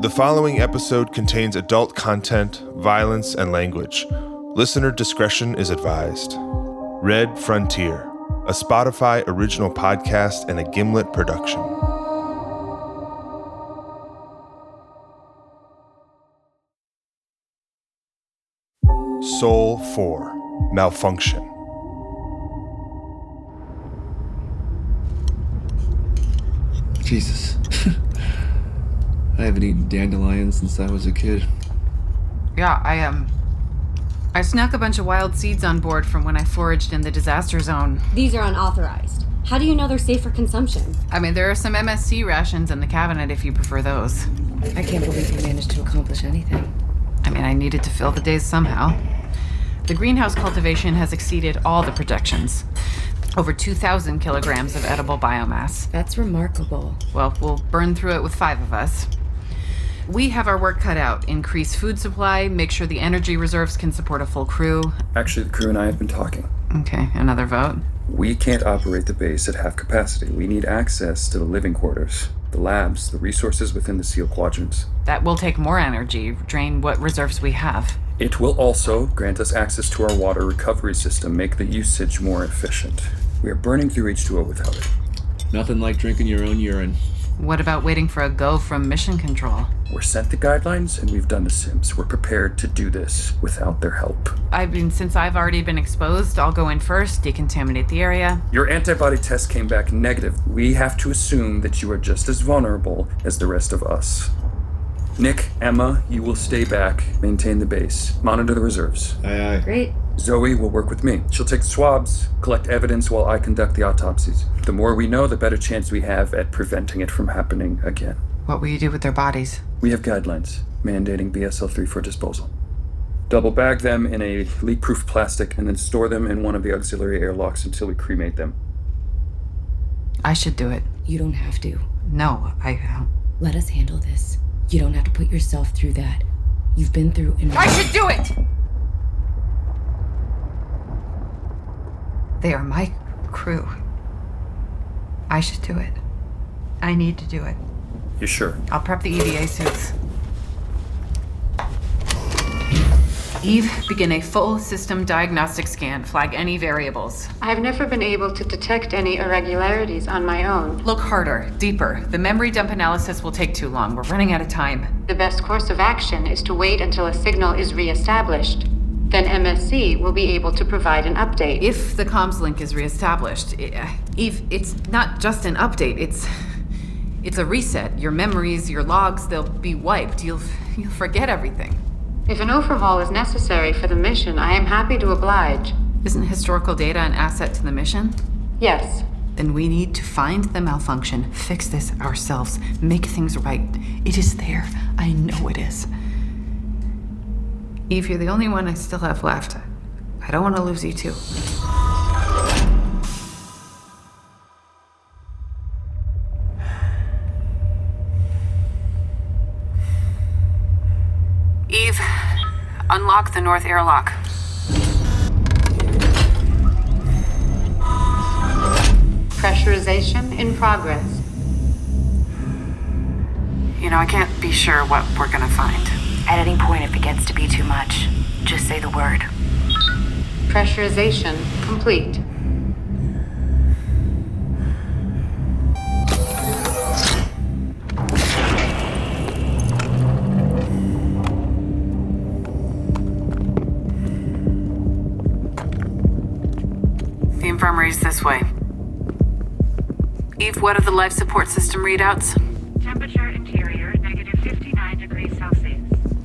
The following episode contains adult content, violence, and language. Listener discretion is advised. Red Frontier, a Spotify original podcast and a Gimlet production. Sol 4 Malfunction. Jesus. I haven't eaten dandelions since I was a kid. Yeah, I um I snuck a bunch of wild seeds on board from when I foraged in the disaster zone. These are unauthorized. How do you know they're safe for consumption? I mean, there are some MSC rations in the cabinet if you prefer those. I can't believe you managed to accomplish anything. I mean, I needed to fill the days somehow. The greenhouse cultivation has exceeded all the projections. Over 2,000 kilograms of edible biomass. That's remarkable. Well, we'll burn through it with five of us. We have our work cut out. Increase food supply, make sure the energy reserves can support a full crew. Actually, the crew and I have been talking. Okay, another vote. We can't operate the base at half capacity. We need access to the living quarters, the labs, the resources within the SEAL quadrants. That will take more energy, drain what reserves we have. It will also grant us access to our water recovery system, make the usage more efficient. We are burning through H2O without it. Nothing like drinking your own urine. What about waiting for a go from mission control? We're sent the guidelines and we've done the sims. We're prepared to do this without their help. I mean, since I've already been exposed, I'll go in first, decontaminate the area. Your antibody test came back negative. We have to assume that you are just as vulnerable as the rest of us. Nick, Emma, you will stay back, maintain the base, monitor the reserves. Aye, aye. Great. Zoe will work with me. She'll take swabs, collect evidence while I conduct the autopsies. The more we know, the better chance we have at preventing it from happening again. What will you do with their bodies? We have guidelines mandating BSL 3 for disposal. Double bag them in a leak proof plastic and then store them in one of the auxiliary airlocks until we cremate them. I should do it. You don't have to. No, I. uh, Let us handle this. You don't have to put yourself through that. You've been through enough. I should do it! They are my crew. I should do it. I need to do it. You sure? I'll prep the EVA suits. Eve, begin a full system diagnostic scan. Flag any variables. I've never been able to detect any irregularities on my own. Look harder, deeper. The memory dump analysis will take too long. We're running out of time. The best course of action is to wait until a signal is reestablished. Then MSC will be able to provide an update. If the comms link is reestablished, i- Eve, it's not just an update. It's it's a reset. Your memories, your logs, they'll be wiped. You'll you'll forget everything. If an overhaul is necessary for the mission, I am happy to oblige. Isn't historical data an asset to the mission? Yes. Then we need to find the malfunction, fix this ourselves, make things right. It is there. I know it is. Eve, you're the only one I still have left. I don't want to lose you too. Unlock the north airlock. Pressurization in progress. You know, I can't be sure what we're gonna find. At any point, if it gets to be too much, just say the word. Pressurization complete. The infirmary's this way. Eve, what are the life support system readouts? Temperature interior negative 59 degrees Celsius.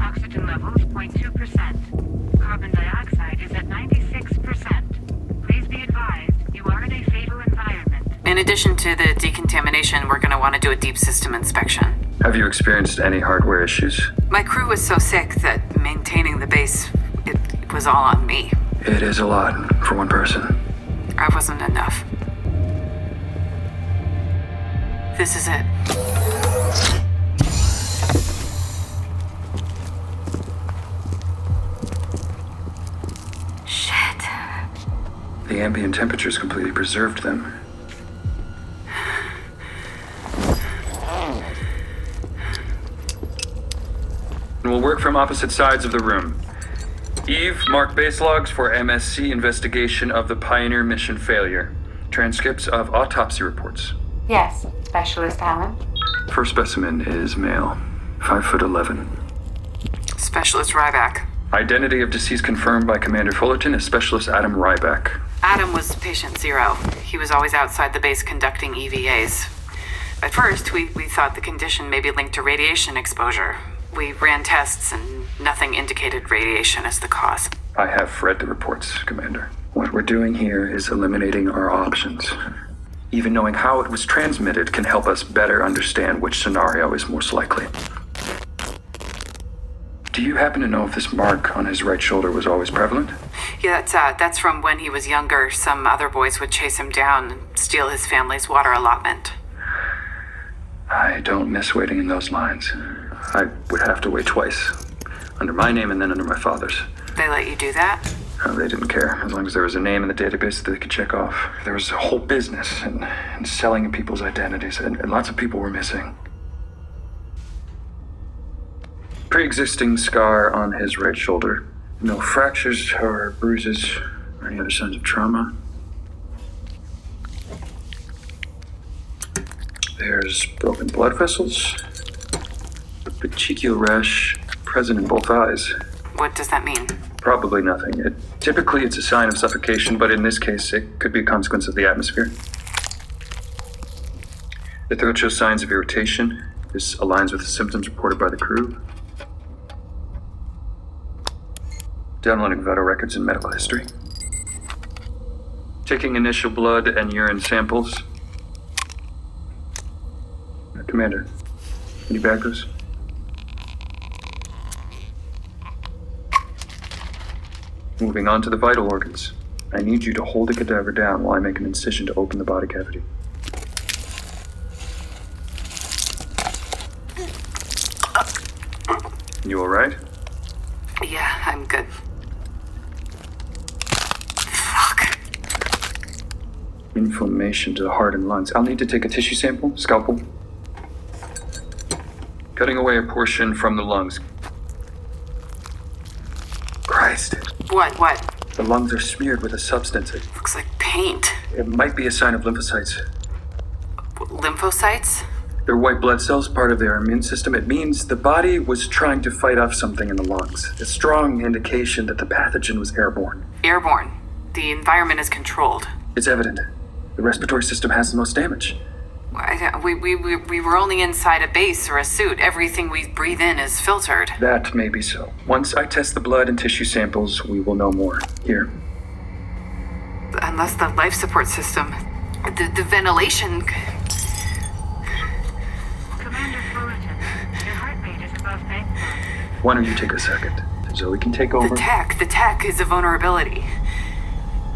Oxygen levels 0.2%. Carbon dioxide is at 96%. Please be advised you are in a fatal environment. In addition to the decontamination, we're gonna want to do a deep system inspection. Have you experienced any hardware issues? My crew was so sick that maintaining the base, it, it was all on me. It is a lot for one person. I wasn't enough. This is it. Shit. The ambient temperatures completely preserved them. and we'll work from opposite sides of the room. Eve, mark base logs for MSC investigation of the Pioneer mission failure. Transcripts of autopsy reports. Yes, Specialist Allen. First specimen is male, 5 foot 11. Specialist Ryback. Identity of deceased confirmed by Commander Fullerton as Specialist Adam Ryback. Adam was patient zero. He was always outside the base conducting EVAs. At first, we, we thought the condition may be linked to radiation exposure. We ran tests and nothing indicated radiation as the cause. I have read the reports, Commander. What we're doing here is eliminating our options. Even knowing how it was transmitted can help us better understand which scenario is most likely. Do you happen to know if this mark on his right shoulder was always prevalent? Yeah, that's, uh, that's from when he was younger. Some other boys would chase him down and steal his family's water allotment. I don't miss waiting in those lines. I would have to wait twice. Under my name and then under my father's. They let you do that? Uh, they didn't care, as long as there was a name in the database that they could check off. There was a whole business and, and selling people's identities, and, and lots of people were missing. Pre existing scar on his right shoulder. No fractures or bruises or any other signs of trauma. There's broken blood vessels. Petechial rash present in both eyes. What does that mean? Probably nothing. It, typically, it's a sign of suffocation, but in this case, it could be a consequence of the atmosphere. The throat shows signs of irritation. This aligns with the symptoms reported by the crew. Downloading vital records and medical history. Taking initial blood and urine samples. Commander, any backers? Moving on to the vital organs. I need you to hold the cadaver down while I make an incision to open the body cavity. You alright? Yeah, I'm good. Fuck. Inflammation to the heart and lungs. I'll need to take a tissue sample, scalpel. Cutting away a portion from the lungs. What, what? The lungs are smeared with a substance. It, Looks like paint. it might be a sign of lymphocytes. Lymphocytes? They're white blood cells, part of their immune system. It means the body was trying to fight off something in the lungs. A strong indication that the pathogen was airborne. Airborne. The environment is controlled. It's evident. The respiratory system has the most damage. I- We, we, we, we were only inside a base or a suit. Everything we breathe in is filtered. That may be so. Once I test the blood and tissue samples, we will know more. Here. Unless the life support system. The, the ventilation. Commander Fullerton, your heart rate is above baseline. Why don't you take a second? Zoe can take over. The tech. The tech is a vulnerability.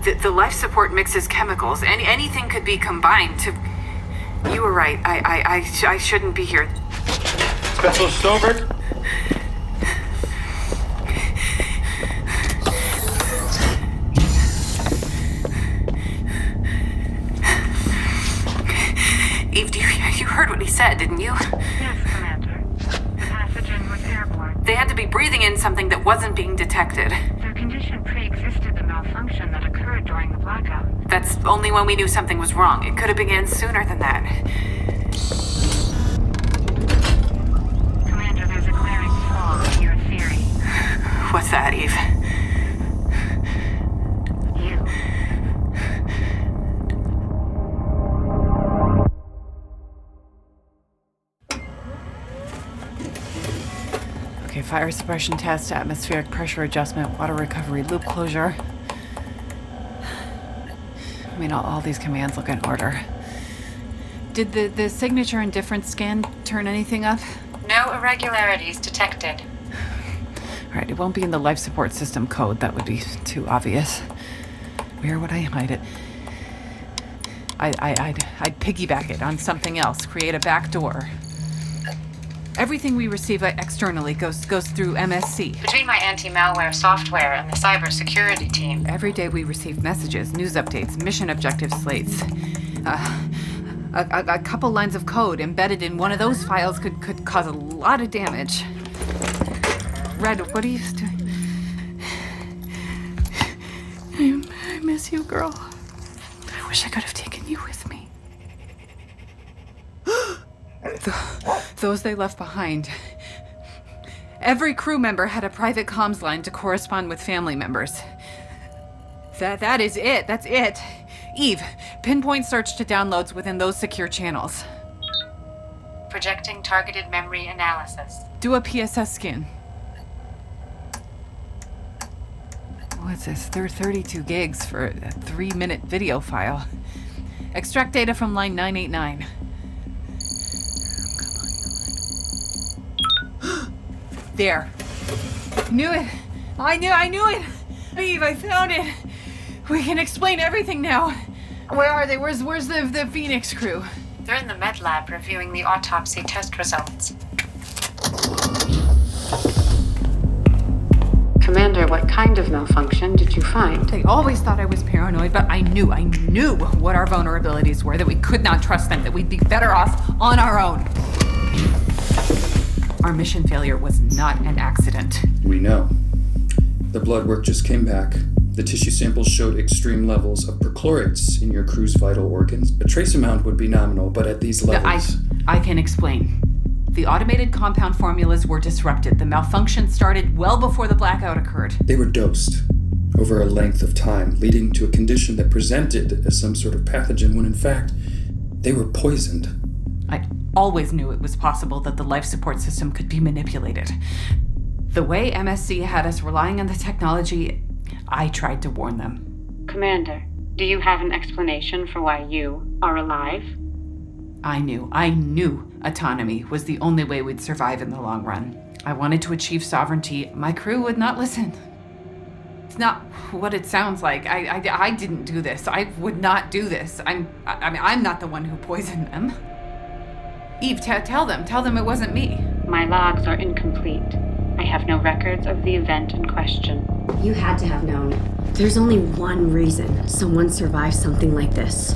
The, the life support mixes chemicals. Any, anything could be combined to. You were right. I, I, I, sh- I shouldn't be here. Specialist Stobert? Eve, do you, you heard what he said, didn't you? Yes, Commander. The pathogen was airborne. They had to be breathing in something that wasn't being detected. Their condition pre-existed the malfunction that occurred during the blackout. That's only when we knew something was wrong. It could have began sooner than that. Commander, there's a glaring flaw in your theory. What's that, Eve? Okay, fire suppression test, atmospheric pressure adjustment, water recovery, loop closure. I mean, all, all these commands look in order. Did the, the signature and difference scan turn anything up? No irregularities detected. All right, it won't be in the life support system code. That would be too obvious. Where would I hide it? I, I, I'd, I'd piggyback it on something else. Create a back door. Everything we receive externally goes goes through MSC. Between my anti-malware software and the cybersecurity team, Every day we receive messages, news updates, mission objective slates. Uh, a, a, a couple lines of code embedded in one of those files could, could cause a lot of damage. Red, what are you doing? I, I miss you, girl. I wish I could have taken you with me. The- those they left behind. Every crew member had a private comms line to correspond with family members. That that is it. That's it. Eve, pinpoint search to downloads within those secure channels. Projecting targeted memory analysis. Do a PSS scan. What's this? Thir- 32 gigs for a three minute video file. Extract data from line 989. There. Knew it. I knew I knew it. Eve, I found it. We can explain everything now. Where are they? Where's where's the the Phoenix crew? They're in the med lab reviewing the autopsy test results. Commander, what kind of malfunction did you find? They always thought I was paranoid, but I knew, I knew what our vulnerabilities were, that we could not trust them, that we'd be better off on our own. Our mission failure was not an accident. We know. The blood work just came back. The tissue samples showed extreme levels of perchlorates in your crew's vital organs. A trace amount would be nominal, but at these The- I, levels. I can explain. The automated compound formulas were disrupted. The malfunction started well before the blackout occurred. They were dosed over a length of time, leading to a condition that presented as some sort of pathogen when in fact they were poisoned. I always knew it was possible that the life support system could be manipulated. The way MSC had us relying on the technology, I tried to warn them. Commander, do you have an explanation for why you are alive? I knew, I knew autonomy was the only way we'd survive in the long run. I wanted to achieve sovereignty. My crew would not listen. It's not what it sounds like. I, I, I didn't do this. I would not do this. I'm, I, I mean, I'm not the one who poisoned them. Eve, t- tell them. Tell them it wasn't me. My logs are incomplete. I have no records of the event in question. You had to have known. There's only one reason someone survived something like this.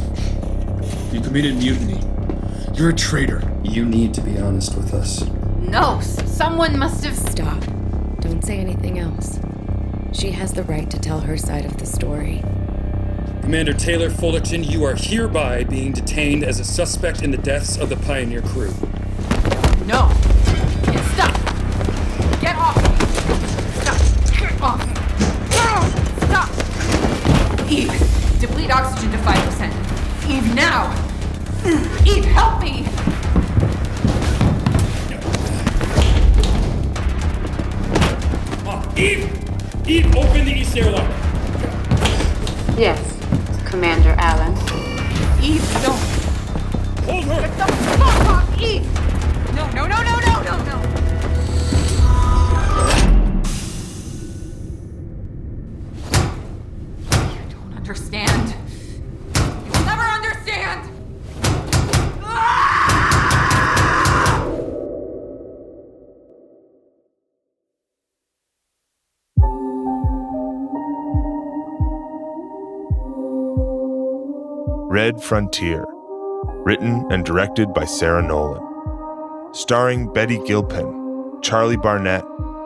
You committed mutiny. You're a traitor. You need to be honest with us. No, s- someone must have. Stop. Don't say anything else. She has the right to tell her side of the story. Commander Taylor Fullerton, you are hereby being detained as a suspect in the deaths of the Pioneer crew. No. Red Frontier, written and directed by Sarah Nolen. Starring Betty Gilpin, Charlie Barnett,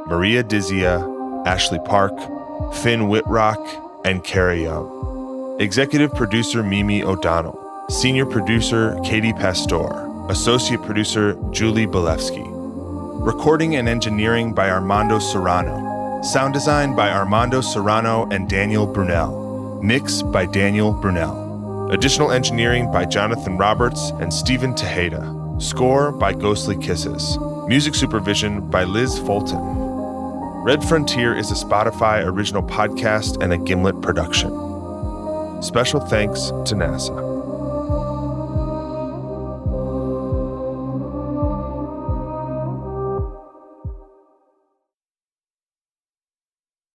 Maria Dizzia, Ashley Park, Finn Wittrock, and Kara Young. Executive producer Mimi O'Donnell. Senior producer Katie Pastore. Associate producer Julie Balefsky. Recording and engineering by Armando Serrano. Sound design by Armando Serrano and Daniel Brunelle. Mix by Daniel Brunelle. Additional engineering by Jonathon Roberts and Steven Tejeda. Score by Ghostly Kisses. Music supervision by Liz Fulton. Red Frontier is a Spotify original podcast and a Gimlet production. Special thanks to NASA.